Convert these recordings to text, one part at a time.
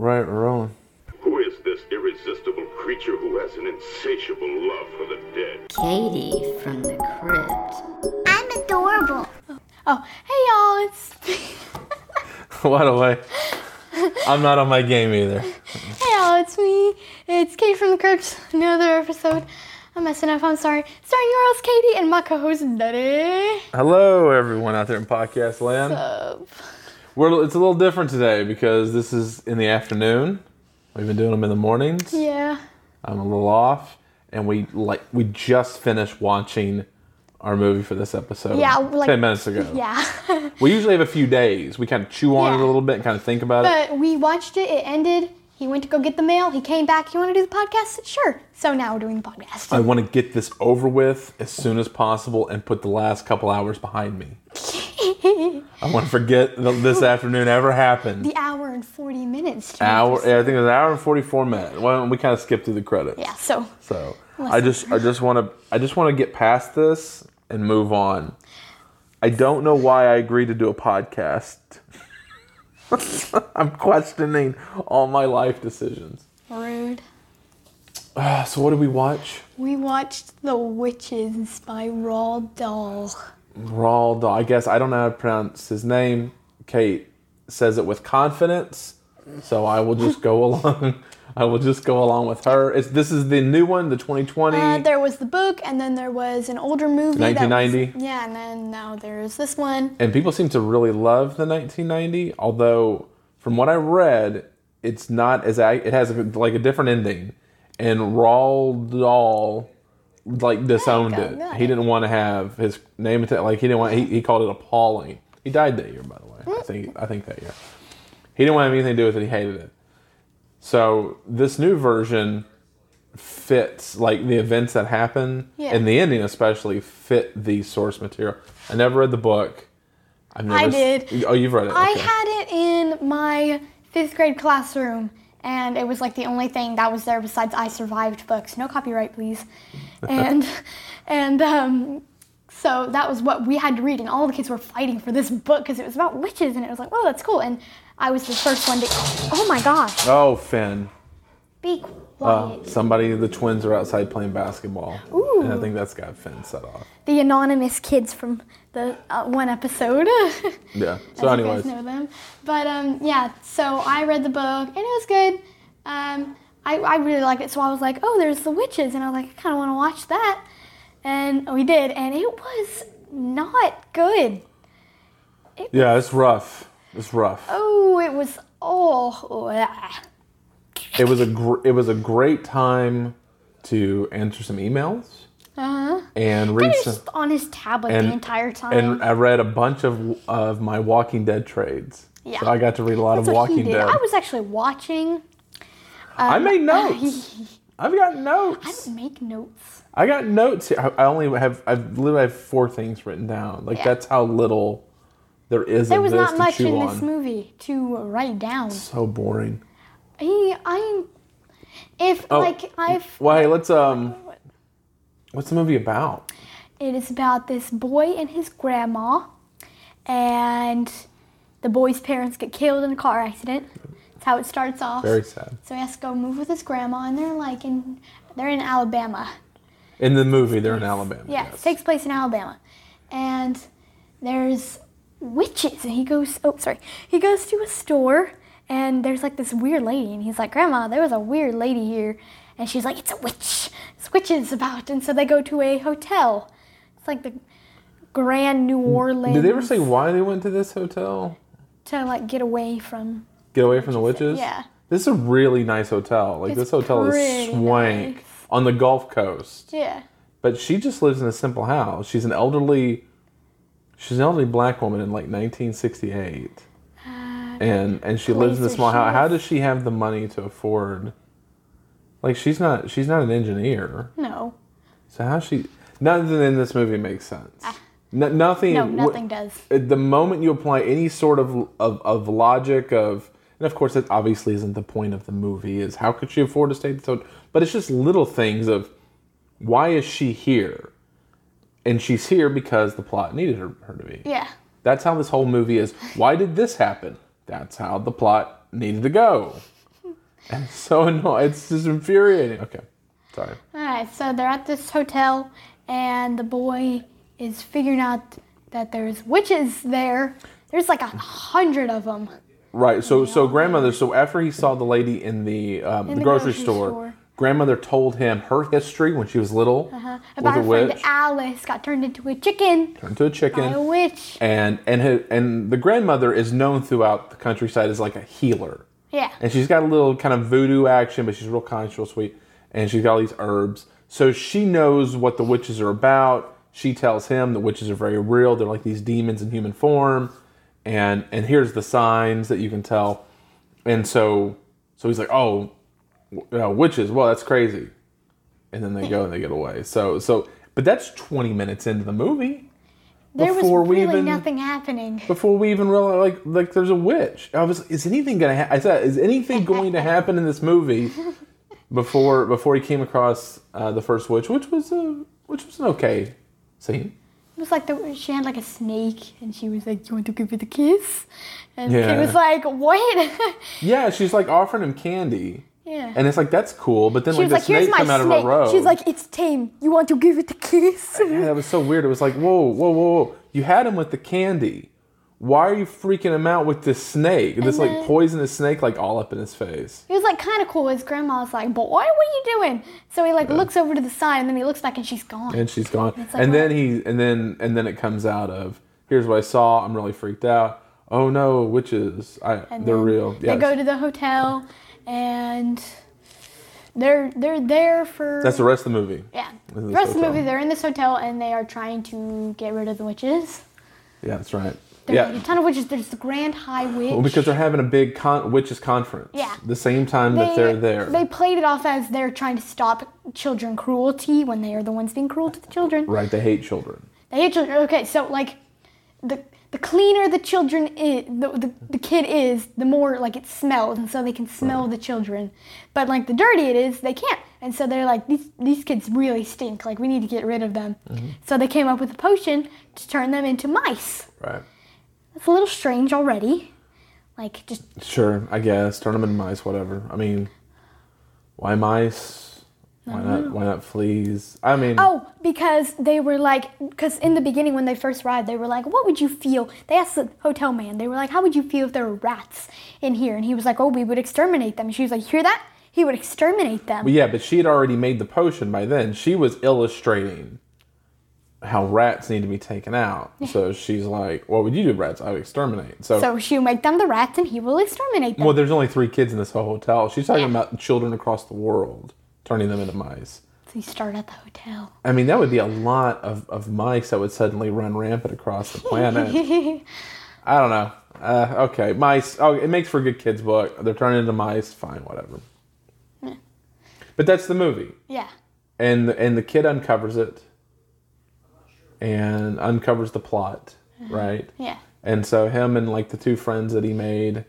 right, we're rolling. Who is this irresistible creature who has an insatiable love for the dead? Katie from the crypt. I'm adorable. Oh, hey y'all, it's what a way. I'm not on my game either. hey y'all, it's me. It's Katie from the Crypt. Another episode. I'm messing up. I'm sorry. Starring your host Katie and my co-host Daddy. Hello, everyone out there in podcast land. Up. We're, it's a little different today because this is in the afternoon. We've been doing them in the mornings. Yeah. I'm a little off, and we like we just finished watching our movie for this episode. Yeah, like- ten minutes ago. Yeah. We usually have a few days. We kind of chew on it a little bit and kind of think about it. but we watched it. It ended. He went to go get the mail. He came back. You want to do the podcast? Sure. So now we're doing the podcast. I want to get this over with as soon as possible and put the last couple hours behind me. I want to forget that this afternoon ever happened. the hour and 40 minutes. Hour, yeah, I think it was an hour and forty four minutes. Well, we kind of skipped through the credits. Yeah. So So I just I just want to I just want to get past this and move on. I don't know why I agreed to do a podcast. I'm questioning all my life decisions. rude. Uh, so what did we watch? We watched The Witches by Roald Dahl. Dahl. I guess I don't know how to pronounce his name. Kate says it with confidence, so I will just go along. I will just go along with her. It's this is the new one, the 2020. Uh, there was the book, and then there was an older movie. that was- 1990? yeah, and then now there's this one. and people seem to really love the 1990 although from what i read it's not as it has a, like a different ending and Roald Dahl like disowned it he didn't want to have his name atta- like he didn't want he, he called it appalling. He died that year by the way. I think i think that year. He didn't want to have anything to do with it. He hated it. So this new version fits like the events that happen Yeah. and the ending especially fit the source material. I never read the book. I've never I s- did. Oh, you've read it. I had it in my fifth grade classroom, and it was like the only thing that was there besides I Survived books. No copyright, please. And and um, so that was what we had to read, and all the kids were fighting for this book because it was about witches, and it was like, oh, that's cool. And I was the first one to. Oh my gosh! Oh, Finn. Be Uh, somebody, the twins are outside playing basketball. Ooh. And I think that's got Finn set off. the anonymous kids from the uh, one episode. Yeah. As So, you guys know them. But um, yeah, so I read the book and it was good. Um, I, I really like it, so I was like, oh, there's the witches, and I was like, I kind of want to watch that, and we did, and it was not good. yeah, it's rough. It's rough. Oh, it was oh. It was a gr- it was a great time to answer some emails uh-huh. and read some. just on his tablet And, the entire time. and I read a bunch of of my Walking Dead trades. Yeah. So I got to read a lot That's of Walking. Dead. I was actually watching. I made notes. I've got notes. I didn't make notes. I got notes here. I only have I've literally have four things written down. Like Yeah. that's how little there is There was not much in on. this movie to write down. So boring. He, I, if Oh. like I've, Well, hey, let's um. What's the movie about? it is about this boy and his grandma, and the boy's parents get killed in a car accident. That's how it starts off. Very sad. So he has to go move with his grandma, and they're like in, they're in Alabama. In the movie, they're in Alabama. Yeah, yes. it takes place in Alabama, and there's witches, and he goes. Oh, sorry. He goes to a store, and there's like this weird lady, and he's like, "Grandma, there was a weird lady here," and she's like, "It's a witch. It's witches about." And so they go to a hotel. It's like the Grand New Orleans. Did they ever say why they went to this hotel? to like get away from? Get away from the witches. Yeah. This is a really nice hotel. Like It's this hotel is pretty swank nice. on the Gulf Coast. Yeah. But she just lives in a simple house. She's an elderly. She's an elderly black woman in like 1968. Uh, and and she lives in a small she house. How does she have the money to afford? Like she's not she's not an engineer. No. So how she nothing in this movie makes sense. Ah. No, nothing. No, wh- nothing does. at the moment you apply any sort of, of of logic of and of course it obviously isn't the point of the movie is how could she afford to stay hotel but it's just little things of why is she here and she's here because the plot needed her, her to be Yeah. that's how this whole movie is why did this happen that's how the plot needed to go And it's so annoying. It's just infuriating. Okay, sorry. All right, so they're at this hotel, and the boy is figuring out that there's witches there. There's like a hundred of them. Right. So so grandmother. So after he saw the lady in the um, the, the grocery, grocery store, store. grandmother told him her history when she was little with Uh-huh. About a her friend witch, Alice got turned into a chicken turned to a chicken. by a witch. and and her, and the grandmother is known throughout the countryside as like a healer. Yeah. And she's got a little kind of voodoo action, but she's real kind, she's real sweet. And she's got all these herbs. So she knows what the witches are about. She tells him the witches are very real. They're like these demons in human form. And and here's the signs that you can tell. And so so he's like, oh, w- uh, witches. Well, that's crazy. And then they go and they get away. So so but that's 20 minutes into the movie There was before we really even- nothing happening. before we even realized like like there's a witch. I was is anything gonna ha- I said is anything going to happen in this movie before before he came across uh, the first witch, which was a which was an okay scene. It was like the, she had like a snake, and she was like, "Do "You want to give it a kiss?" And Yeah. he was like, "What?" Yeah, she's like offering him candy, yeah. and it's like that's cool. But then she like the like, snake my come out of snake." her robe. She was like, "It's tame. You want to give it a kiss?" yeah, that was so weird. It was like whoa whoa whoa whoa. You had him with the candy. Why are you freaking him out with this snake? This like poisonous snake like all up in his face. Like kind of cool. His grandma was like, "Boy, what are you doing?" So he like looks over to the side, and then he looks back, and she's gone. and she's gone. It's like, and then oh. he and then and then it comes out of here's what I saw. I'm really freaked out. Oh no, witches! I And they're real. They go to the hotel, and they're they're there for That's the rest of the movie. yeah. The rest of the movie, they're in this hotel, and they are trying to get rid of the witches. Yeah, that's right. There's yeah. a ton of witches. There's the Grand High Witch. well, because they're having a big con- witches conference. Yeah. The same time that they're there. They played it off as they're trying to stop children cruelty when they are the ones being cruel to the children. right. They hate children. They hate children. Okay, so like the the cleaner the children is, the, the, the kid is, the more like it smells, and so they can smell the children. But like the dirty it is, they can't, and so they're like these these kids really stink. Like we need to get rid of them. Mm-hmm. So they came up with a potion to turn them into mice. Right. That's a little strange already. Like just Sure. I guess turn them into mice. Whatever. I mean, why mice? Why not? Why not fleas? I mean, Oh, because they were like, because in the beginning when they first arrived, they were like, what would you feel? They asked the hotel man, they were like, how would you feel if there were rats in here? And he was like, oh, we would exterminate them. And she was like, hear that? He would exterminate them. But yeah, but she had already made the potion by then. She was illustrating how rats need to be taken out. So she's like, "What would you do, rats? I would exterminate." So, So she'll make them the rats and he will exterminate them. well, there's only three kids in this whole hotel. She's talking Yeah. about children across the world, turning them into mice. so you start at the hotel. I mean, that would be a lot of, of mice that would suddenly run rampant across the planet. I don't know. Uh, okay, mice. Oh, it makes for a good kids book. They're turning into mice. Fine, whatever. But that's the movie. yeah. and and the kid uncovers it and uncovers the plot right Yeah. and so him and like the two friends that he made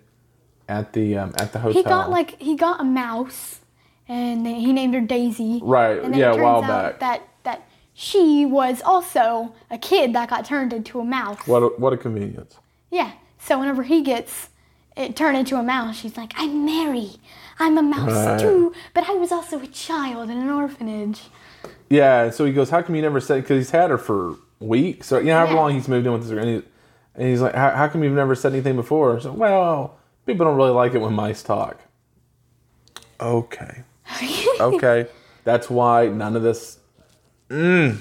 at the um, at the hotel He got like, he got a mouse and he named her Daisy. Right, And then yeah, it a turns while out back. That, that she was also a kid that got turned into a mouse. what a, what a convenience Yeah. So whenever he gets it turned into a mouse, she's like, I'm Mary. I'm a mouse Right. too, but I was also a child in an orphanage. yeah so he goes how come you never said because he's had her for weeks or you know however Yeah. long he's moved in with this and, he, and he's like how, how come you've never said anything before so well people don't really like it when mice talk okay okay that's why none of this There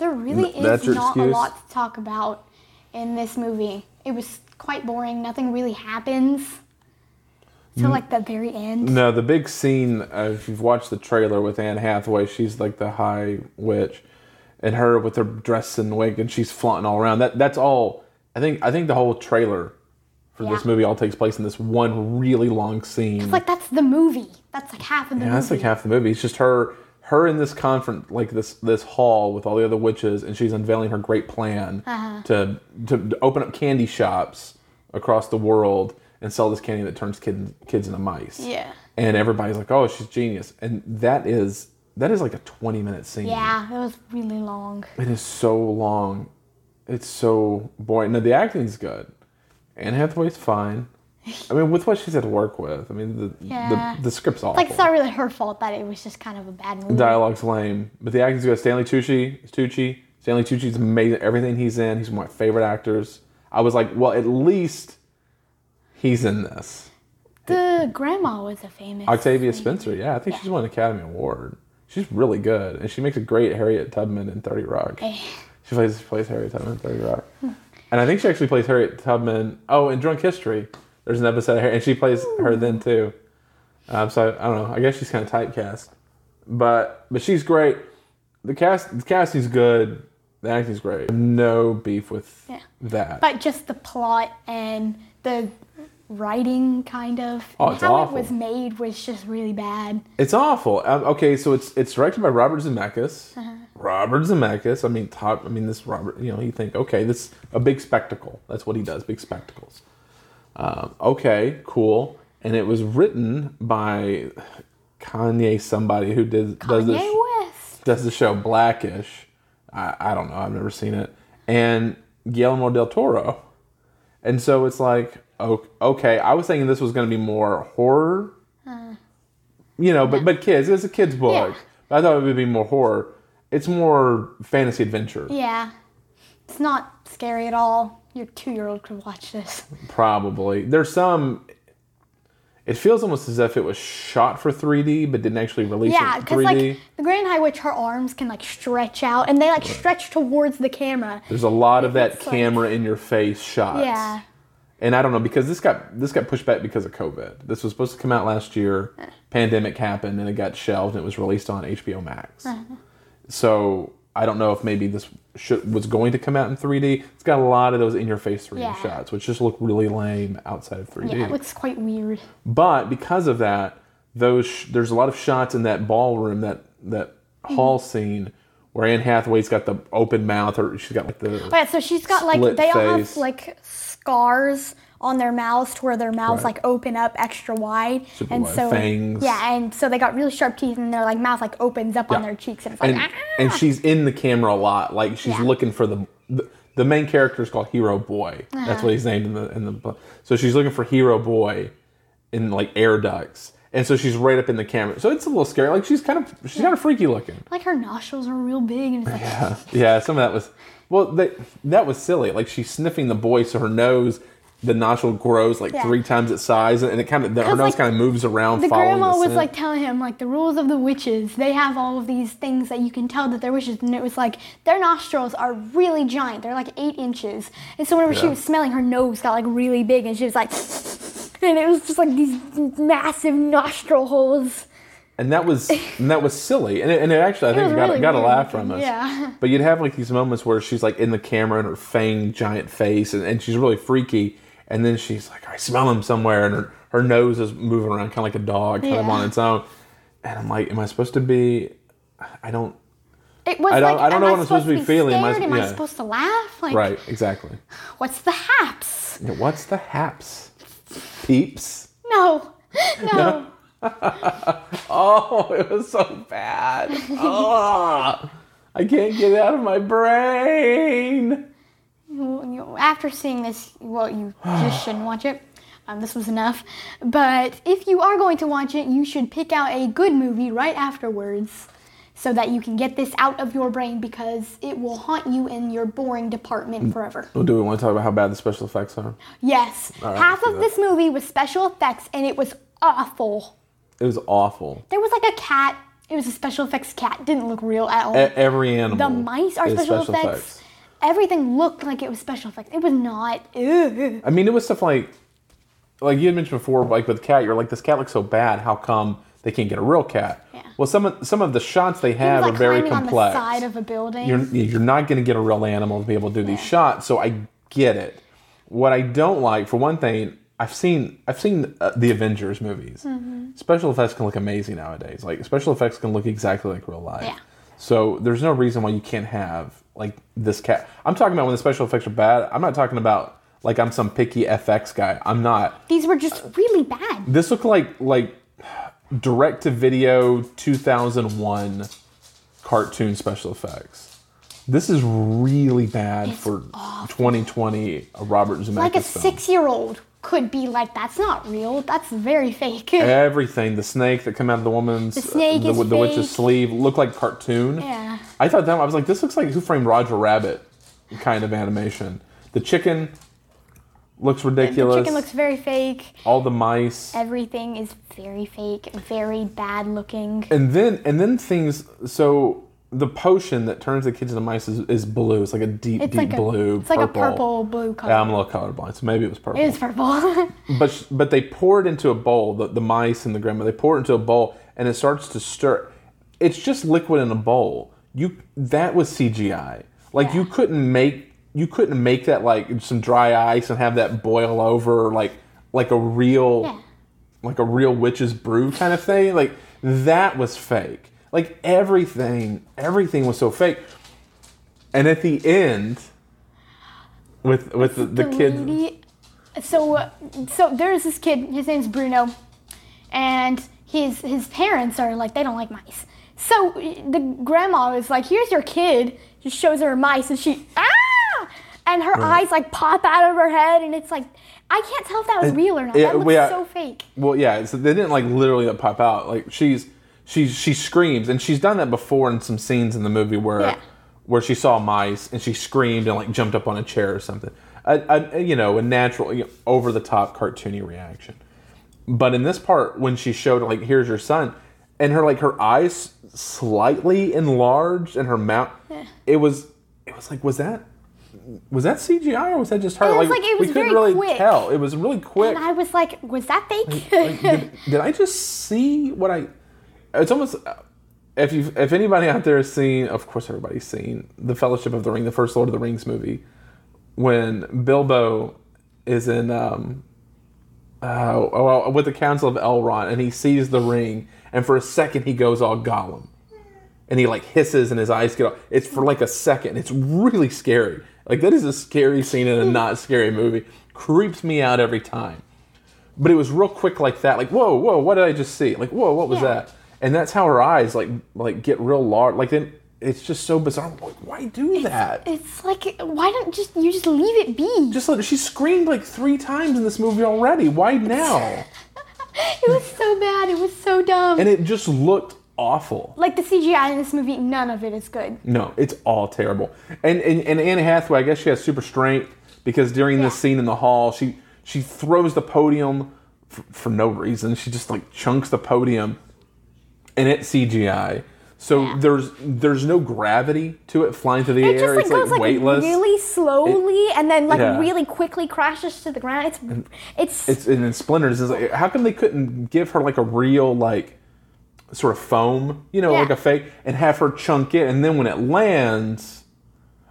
really N- is your not a lot to talk about in this movie. It was quite boring. Nothing really happens till like the very end. No, the big scene, uh, if you've watched the trailer with Anne Hathaway, she's like the high witch, and her with her dress and wig, and she's flaunting all around. That that's all. I think I think the whole trailer for this movie all takes place in this one really long scene. It's like that's the movie. That's like half of the yeah, movie. that's like half the movie. It's just her her in this conference, like this this hall with all the other witches, and she's unveiling her great plan Uh-huh. to, to to open up candy shops across the world and sell this candy that turns kid, kids into mice. Yeah. and everybody's like, "Oh, she's genius," and that is that is like a twenty minute scene. Yeah, it was really long. it is so long. It's so boring. Now the acting's good. Anne Hathaway's fine. I mean, with what she's had to work with, I mean, the Yeah. the, the script's awful. Like it's not really her fault that it was just kind of a bad movie. Dialogue's lame, but the acting's good. Stanley Tucci, Tucci, Stanley Tucci's amazing. Everything he's in, he's one of my favorite actors. I was like, well, at least he's in this. The grandma was a famous. Octavia Spencer, yeah, I think she's won an Academy Award. She's really good, and she makes a great Harriet Tubman in Thirty Rock. Eh. She plays plays Harriet Tubman in Thirty Rock, and I think she actually plays Harriet Tubman. Oh, in Drunk History, there's an episode of Harriet, and she plays her then too. Um, so I don't know. I guess she's kind of typecast, but but she's great. The cast the casting's good. The acting's great. No beef with Yeah. that. But just the plot and the writing, kind of, Oh, it's how awful. it was made was just really bad. It's awful. Um, okay, so it's it's directed by Robert Zemeckis. Uh-huh. Robert Zemeckis. I mean, top. I mean, this Robert. You know, you think, okay, this a big spectacle. That's what he does. Big spectacles. Um, okay, cool. And it was written by Kanye, somebody who did does this Kanye West. does the show Blackish. I, I don't know. I've never seen it. And Guillermo del Toro. And so it's like, okay, I was thinking this was going to be more horror. you know, but but kids. It's a kids book. Yeah. I thought it would be more horror. It's more fantasy adventure, Yeah, it's not scary at all. Your two-year-old could watch this. probably. There's some. It feels almost as if it was shot for 3D, but didn't actually release Yeah, it because 3D. like the Grand High Witch, her arms can like stretch out, and they like stretch towards the camera. There's a lot of that It's like- camera in your face shots. Yeah, and I don't know because this got this got pushed back because of COVID. This was supposed to come out last year. Pandemic happened and it got shelved and it was released on HBO Max. Uh-huh. So I don't know if maybe this should, was going to come out in 3D. It's got a lot of those in your face 3D Yeah. shots, which just look really lame outside of 3D. yeah, it looks quite weird. but because of that, those sh- there's a lot of shots in that ballroom that that Mm-hmm. hall scene where Anne Hathaway's got the open mouth or she's got like the But yeah, so she's got like they all have like scars on their mouths to where their mouths Right. like open up extra wide, Super and wide. so Fangs. yeah, and so they got really sharp teeth, and their like mouth like opens up on their cheeks, and it's like and "Ah!" and she's in the camera a lot. Like she's Yeah. looking for the, the the main character is called Hero Boy. Uh-huh. That's what he's named in the in the book. So she's looking for Hero Boy in like air ducts, and so she's right up in the camera. So it's a little scary. Like she's kind of she's kind of freaky looking. like her nostrils are real big, and it's like Yeah, yeah. Some of that was well, that that was silly. Like she's sniffing the boy, so her nose. The nostril grows like Yeah. three times its size, and it kind of her nose like, kind of moves around. the following grandma the was scent. like telling him like the rules of the witches they have all of these things that you can tell that they're witches and it was like their nostrils are really giant they're like eight inches and so whenever she was smelling her nose got like really big and she was like and it was just like these massive nostril holes and that was and that was silly, and it, and it actually I think was got really got a laugh from us. yeah. But you'd have like these moments where she's like in the camera and her fang giant face, and, and she's really freaky, and then she's like, I smell him somewhere, and her her nose is moving around kind of like a dog, kind of on its own, and I'm like, am I supposed to be? I don't. it was I don't- like I don't know I what I'm supposed to be feeling. Am I- scared? am I supposed to laugh like Right, exactly. what's the haps Yeah, What's the haps? Peeps. no no Oh, it was so bad. oh, I can't get it out of my brain. Well, you know, after seeing this, well, you just shouldn't watch it. Um, this was enough. But if you are going to watch it, you should pick out a good movie right afterwards so that you can get this out of your brain because it will haunt you in your boring department forever. Well, do we want to talk about how bad the special effects are? Yes, right, half of this movie was special effects and it was awful. It was awful. There was like a cat. It was a special effects cat. Didn't look real at all. E- every animal. the mice are is special, effects. Everything looked like it was special effects. It was not. I mean, it was stuff like, like you had mentioned before, like with cat, you're like, this cat looks so bad. How come they can't get a real cat? Yeah. Well, some of some of the shots they have like are very complex. on the side of a building. you're you're not going to get a real animal to be able to do these shots. So I get it. What I don't like, for one thing, I've seen I've seen uh, the Avengers movies. Mm-hmm. Special effects can look amazing nowadays. Like special effects can look exactly like real life. Yeah. So there's no reason why you can't have like this cat. I'm talking about when the special effects are bad. I'm not talking about like I'm some picky FX guy. I'm not. These were just really bad. This looked like like direct to video 2001 cartoon special effects. This is really bad It's for awful. 2020 a Robert Zemeckis Like a film. six-year-old could be like that's not real. That's very fake. Everything, the snake that come out of the woman's, The snake the, is the witch's sleeve, looked like cartoon. yeah. I thought that I was like, this looks like Who Framed Roger Rabbit kind of animation. The chicken looks ridiculous. The chicken looks very fake. All the mice, Everything is very fake, very bad looking. and then and then things. So the potion that turns the kids into mice is, is blue. It's like a deep, It's deep like blue. a it's like a purple blue color. Yeah, I'm a little colorblind, so maybe it was purple. it is purple. but sh- but they pour it into a bowl. The, the mice and the grandma they pour it into a bowl, and it starts to stir. It's just liquid in a bowl. You that was CGI. Like you couldn't make you couldn't make that like some dry ice and have that boil over like like a real yeah. like a real witch's brew kind of thing. Like that was fake. Like everything, everything was so fake. And at the end, with with the, the, kids, lady- So, so there's this kid. His name's Bruno, and his his parents are like they don't like mice. So the grandma is like, "Here's your kid." Just shows her mice, and she ah, and her eyes like pop out of her head, and it's like I can't tell if that was real or not. yeah, that looks yeah. so fake. Well, yeah, so they didn't like literally pop out. Like she's she she screams, and she's done that before in some scenes in the movie where Yeah. where she saw mice and she screamed and like jumped up on a chair or something. A, a you know a natural you know, over the top cartoony reaction. But in this part, when she showed like here's your son, and her like her eyes slightly enlarged and her mouth, it was it was like was that. Was that CGI or was that just her? It was like- it we was couldn't very really quick. tell. It was really quick. And I was like, "Was that fake?" Like, did, did I just see what I? It's almost if you if anybody out there has seen, of course everybody's seen the Fellowship of the Ring, the first Lord of the Rings movie, when Bilbo is in um, uh, well, with the Council of Elrond and he sees the ring, and for a second he goes all Gollum, and he like hisses and his eyes get. All, it's for like a second. It's really scary. Like that is a scary scene in a not scary movie. Creeps me out every time but it was real quick like that like whoa whoa what did i just see like whoa what was Yeah. that and that's how her eyes like like get real large. Like then it's just so bizarre. Like, why do that? It's like, why don't just you just leave it be? just like she screamed like three times in this movie already. Why now? It was so bad. It was so dumb. and it just looked awful. Like the CGI in this movie, none of it is good. no it's all terrible. And and, and anne hathaway i guess she has super strength because during this scene in the hall she she throws the podium for, for no reason. She just like chunks the podium and it's CGI. So Yeah. there's there's no gravity to it flying through the air. It air. just like it's goes like like weightless. really slowly and then like Yeah. really quickly crashes to the ground. It's it's, it's and then splinters. It's like how come they couldn't give her like a real like sort of foam, you know, Yeah. like a fake, and have her chunk it, and then when it lands,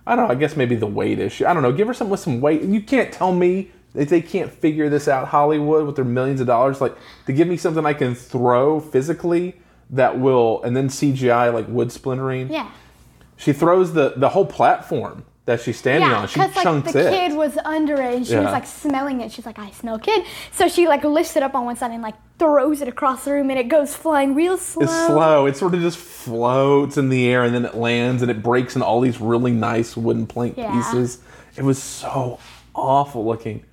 I don't know. I guess maybe the weight issue. I don't know. Give her something with some weight. You can't tell me that they can't figure this out. Hollywood with their millions of dollars, like to give me something I can throw physically that will, and then CGI like wood splintering. yeah. She throws the the whole platform that she's standing Yeah, on. She because like chunks the it. kid was under it and she Yeah. was like smelling it. She's like, I smell kid. So she like lifts it up on one side and like throws it across the room and it goes flying real slow. It's slow. It sort of just floats in the air and then it lands and it breaks in all these really nice wooden plank Yeah. pieces. It was so awful looking.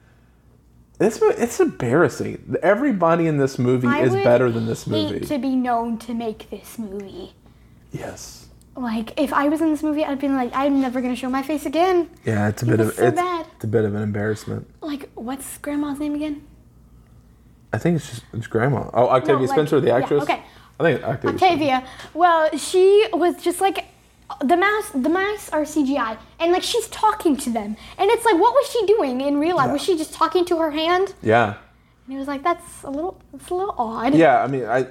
It's it's embarrassing. Everybody in this movie I is better than this hate movie. to be known to make this movie. yes. Like if I was in this movie, I'd be like, I'm never gonna show my face again. Yeah, it's a It bit of so it's, bad. it's a bit of an embarrassment. Like what's grandma's name again? I think it's just it's grandma. Oh, Octavia like- Spencer, the yeah, actress. okay. I think Octavia. Octavia. Well, she was just like the mouse. The mice are CGI, and like she's talking to them, and it's like, what was she doing in real life? Yeah. Was she just talking to her hand? Yeah. And it was like, that's a little, that's a little odd. Yeah. I mean, I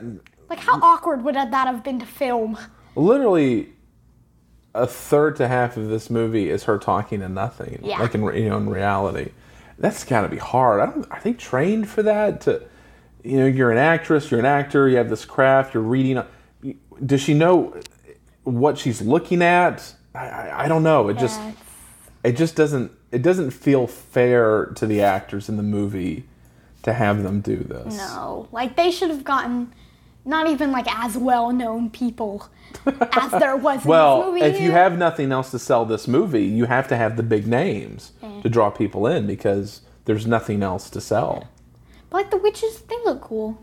Like, how awkward would that have been to film? literally a third to half of this movie is her talking to nothing. Yeah. Like in you know in reality, that's got to be hard. I don't. Are they trained for that? To you know, you're an actress, you're an actor, you have this craft, you're reading. Does she know what she's looking at? I, I, don't know. It just Yeah, it's- it just doesn't it doesn't feel fair to the actors in the movie to have them do this. no, like they should have gotten not even like as well known people as there was in this Well, movie. if you have nothing else to sell this movie, you have to have the big names Yeah. to draw people in because there's nothing else to sell. But like the witches, they look cool.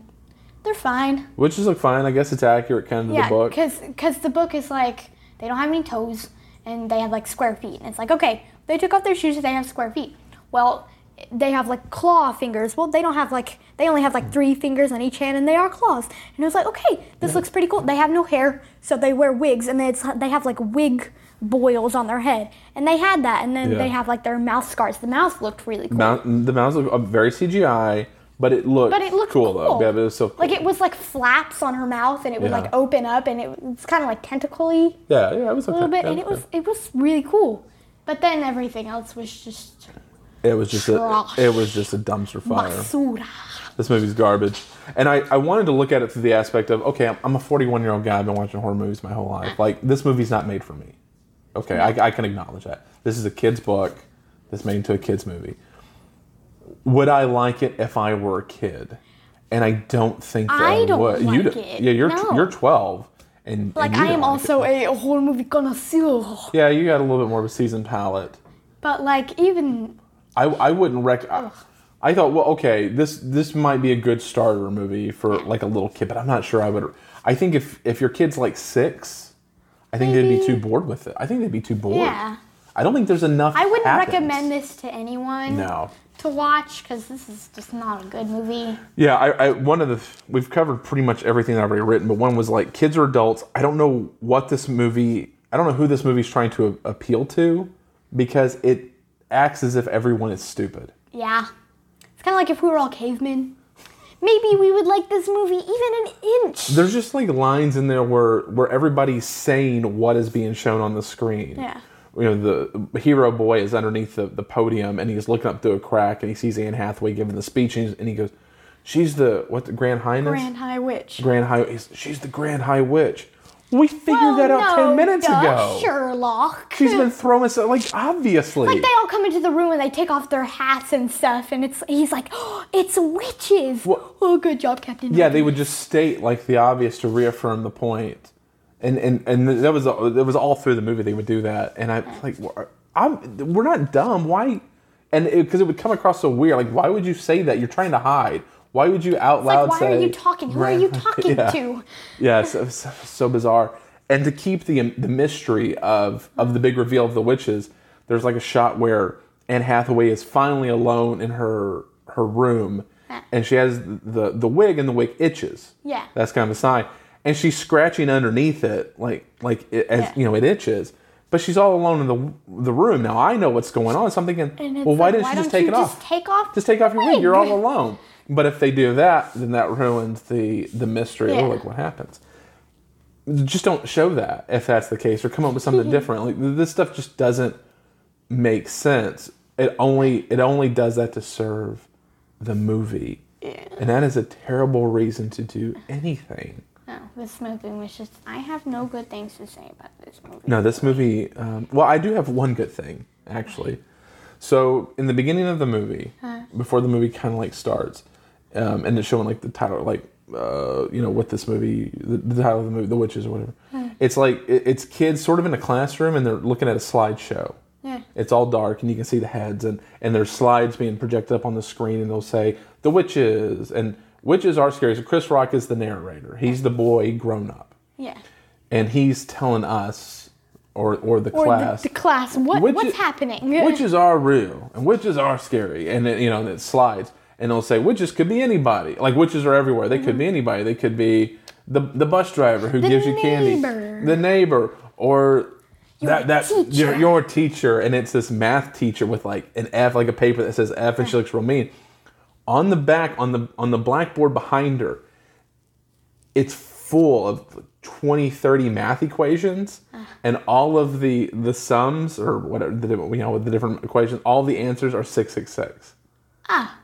They're fine. Witches look fine. I guess it's accurate kind of Yeah, the book. Yeah, because the book is like they don't have any toes and they have like square feet. And it's like okay, they took off their shoes, and they have square feet. Well, they have like claw fingers. Well, they don't have like they only have like three fingers on each hand, and they are claws. And it was like okay, this looks pretty cool. They have no hair, so they wear wigs, and then it's they have like wig boils on their head, and they had that, and then Yeah. they have like their mouth scars. The mouth looked really cool. The mouth look uh, very CGI, but it looked But it looked cool, cool. though. Yeah, but it was so cool. Like it was like flaps on her mouth, and it would Yeah. like open up, and it was kind of like tentacly. yeah, yeah, it was a okay. little bit, Yeah, and it was okay. it was really cool. But then everything else was just It was just a, it was just a dumpster fire. basura. This movie's garbage. And I, I wanted to look at it through the aspect of, okay, I'm, I'm a 41 year old guy. I've been watching horror movies my whole life. Like, this movie's not made for me. Okay, I, I can acknowledge that. This is a kid's book that's made into a kid's movie. Would I like it if I were a kid? And I don't think that I don't would. you like don't- it. Yeah, you're No. you're 12. And, Like and I am like also it. a horror movie connoisseur, Yeah, you got a little bit more of a seasoned palate. but like even I, I wouldn't rec. I, I thought, well, okay, this this might be a good starter movie for like a little kid, but I'm not sure I would. I think if if your kid's like six, I think they'd be too bored with it. I think they'd be too bored. Yeah. I don't think there's enough. I wouldn't happens. recommend this to anyone No. To watch because this is just not a good movie. Yeah, I, I one of the we've covered pretty much everything I've already written, but one was like kids or adults. I don't know what this movie. I don't know who this movie's trying to a- appeal to, because it acts as if everyone is stupid. Yeah, it's kind of like if we were all cavemen. Maybe we would like this movie even an inch. There's just like lines in there where where everybody's saying what is being shown on the screen. Yeah. You know, the hero boy is underneath the, the podium and he's looking up through a crack and he sees Anne Hathaway giving the speech and, he's, and he goes, "She's the what? The Grand Highness? Grand High Witch. Grand High. he's- She's the Grand High Witch. We figured Well, that out no, ten minutes duh, ago. Sherlock. She's been throwing so like obviously. Like they all come into the room and they take off their hats and stuff, and it's he's like, oh, "It's witches." What- Oh, good job, Captain. Yeah, they would just state like the obvious to reaffirm the point, and and and that was that was all through the movie. They would do that, and I like I'm we're not dumb. Why? And because it, would come across so weird. Like, why would you say that? You're trying to hide. Why would you out It's like, loud why say? are you talking? Who are you talking Yeah. to? Yeah, so, so, so bizarre. And to keep the the mystery of of the big reveal of the witches, there's like a shot where Anne Hathaway is finally alone in her her room, and she has the the wig, and the wig itches. Yeah. that's kind of a sign. And she's scratching underneath it, like like it, as Yeah. you know, it itches. But she's all alone in the the room. Now I know what's going on. So I'm thinking, well, why like, didn't why she just take it off? Just take off. Just take off your wig. You're all alone. But if they do that, then that ruins the the mystery. Oh, yeah. Oh, like what happens? Just don't show that if that's the case, or come up with something different. Like this stuff just doesn't make sense. It only it only does that to serve the movie, and that is a terrible reason to do anything. No, this movie was just. I have no good things to say about this movie. No, this movie. Um, well, I do have one good thing actually. So in the beginning of the movie, before the movie kind of like starts, um, and it's showing like the title, like uh, you know what this movie, the, the title of the movie, The Witches or whatever. It's like it, it's kids sort of in a classroom and they're looking at a slideshow. Yeah. It's all dark and you can see the heads and and there's slides being projected up on the screen and they'll say the witches and witches are scary. So Chris Rock is the narrator. He's the boy grown up Yeah. and he's telling us or or the Or class the, the class. What Which what's is- happening? witches are real and witches are scary and it, you know and it slides and they'll say witches could be anybody like witches are everywhere they could be anybody they could be the the bus driver who Mm-hmm. The gives you candy the neighbor or that that teacher. your, your teacher and it's this math teacher with like an F like a paper that says F and she looks real mean on the back on the on the blackboard behind her it's full of 20 30 math equations and all of the the sums or whatever the different- you know the different equations all the answers are 666 Ah.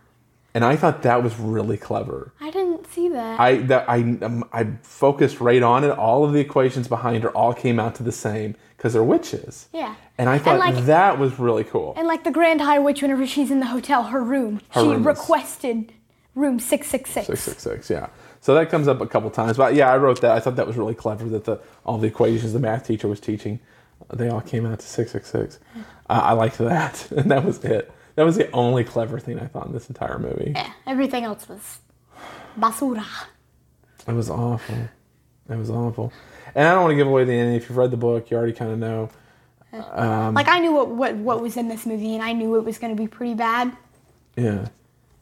and i thought that was really clever. I didn't see that. i that i um, i focused right on it. All of the equations behind her all came out to the same because they're witches. Yeah. and i thought like- that was really cool. And like the Grand High Witch, whenever she's in the hotel, her room, Her she room is- requested room six six six. 666 yeah. So that comes up a couple times. But yeah i wrote that. I thought that was really clever that the all the equations the math teacher was teaching they all came out to 666 uh, i liked that. And that was it. That was the only clever thing I thought in this entire movie. Yeah, everything else was basura. It was awful. It was awful. And I don't want to give away the ending. If you've read the book, you already kind of know. Um, like I knew what, what what was in this movie, and I knew it was going to be pretty bad. Yeah.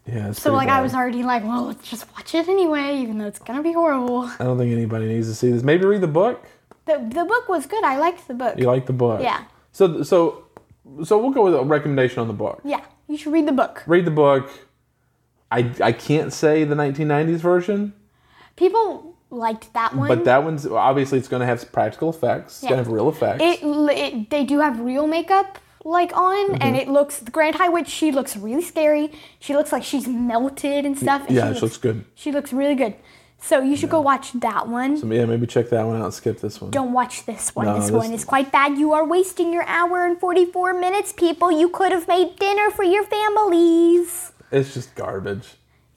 Yeah. So like I was already like, well, let's just watch it anyway, even though it's going to be horrible. I don't think anybody needs to see this. Maybe read the book. The the book was good. I liked the book. You liked the book. Yeah. So so so we'll go with a recommendation on the book. Yeah, you should read the book. Read the book. I I can't say the 1990s version, People liked that one. but that one's obviously it's going to have practical effects. It's going to have real effects. it, it they do have real makeup like on, mm-hmm. and it looks the Grand High Witch. She looks really scary. She looks like she's melted and stuff. and yeah, she looks good. She looks really good. So you should go watch that one. So yeah, maybe check that one out and skip this one. Don't watch this one. No, this, this- one is quite bad. You are wasting your hour and 44 minutes, people. You could have made dinner for your families. It's just garbage.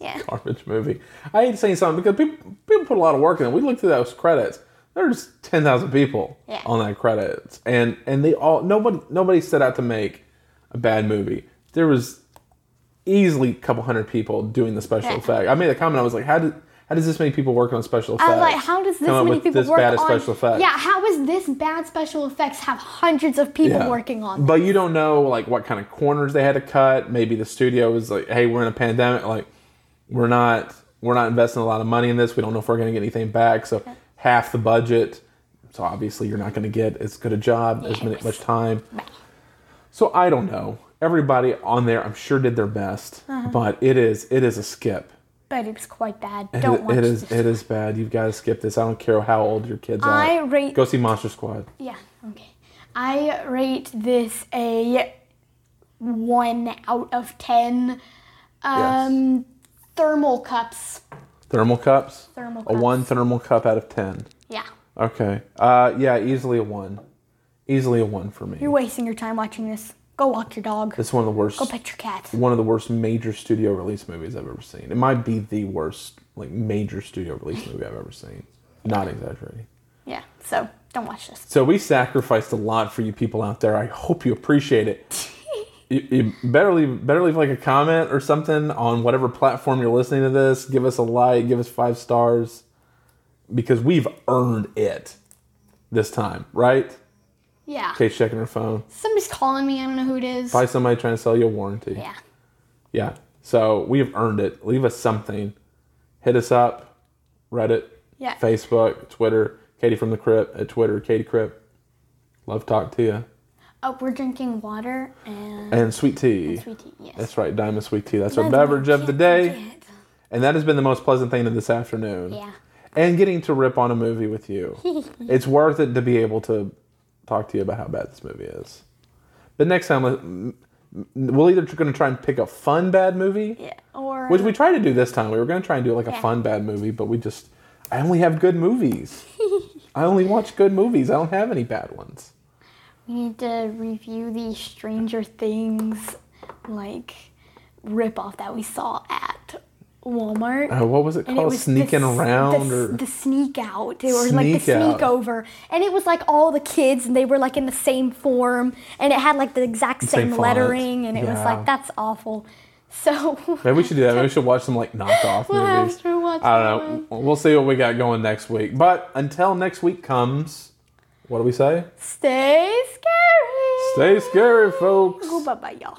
Yeah. Garbage movie. I hate saying something because people people put a lot of work in it. We looked through those credits. There's ten thousand people Yeah. on that credits, and and they all nobody nobody set out to make a bad movie. There was easily a couple hundred people doing the special Yeah. effect. I made a comment. I was like, how did how does this many people work on special effects? I was like, how does this many people this work bad on? special effects? Yeah, how is this bad special effects have hundreds of people Yeah. working on? But you don't know like what kind of corners they had to cut. Maybe the studio was like, "Hey, we're in a pandemic. Like, we're not we're not investing a lot of money in this. We don't know if we're going to get anything back. So half the budget. So obviously, you're not going to get as good a job as many, much time. So I don't know. Everybody on there, I'm sure, did their best, Uh-huh. but it is it is a skip. But it was quite bad. Don't watch it is this. it is bad. You've got to skip this. I don't care how old your kids are. I rate- Go see Monster Squad. Yeah, okay. I rate this a one out of ten. Um, thermal cups. Thermal cups. Thermal A cups. one thermal cup out of ten. Yeah, Okay. Uh, yeah, easily a one. Easily a one for me. you're wasting your time watching this. Go walk your dog. It's one of the worst. Go pet your cat. One of the worst major studio release movies I've ever seen. It might be the worst like major studio release movie I've ever seen. Not exaggerating. Yeah, so don't watch this. So we sacrificed a lot for you people out there. I hope you appreciate it. you, you better leave better leave like a comment or something on whatever platform you're listening to this. Give us a like, give us five stars, because we've earned it this time, right? Yeah. Kate's checking her phone. Somebody's calling me. I don't know who it is. Probably somebody trying to sell you a warranty. Yeah. Yeah. So we have earned it. Leave us something. Hit us up. Reddit. Yeah. Facebook. Twitter. Katie from the Crypt at Twitter. Katie Crypt. Love talk to you. Oh, we're drinking water and And sweet tea. sweet tea. Yes. That's right. Diamond sweet tea. That's our beverage of the day. And that has been the most pleasant thing of this afternoon. Yeah. And getting to rip on a movie with you. it's worth it to be able to talk to you about how bad this movie is. But next time, let- m- m- we'll either going to try and pick a fun bad movie. Yeah. Or Which we uh, tried to do this time. We were going to try and do like a fun bad movie, but we just I only have good movies. I only watch good movies. I don't have any bad ones. we need to review the Stranger Things like rip off that we saw at Walmart. Uh, what was it called? was Sneaking the, around the, or the sneak out or like the Sneak out. over and it was like all the kids and they were like in the same form and it had like the exact Same same, lettering and it was like that's awful so maybe we should do that. Maybe we should watch some like knockoff We'll movies. I don't know. We'll see what we got going next week. But until next week comes, what do we say? stay scary Stay scary, folks. bye bye y'all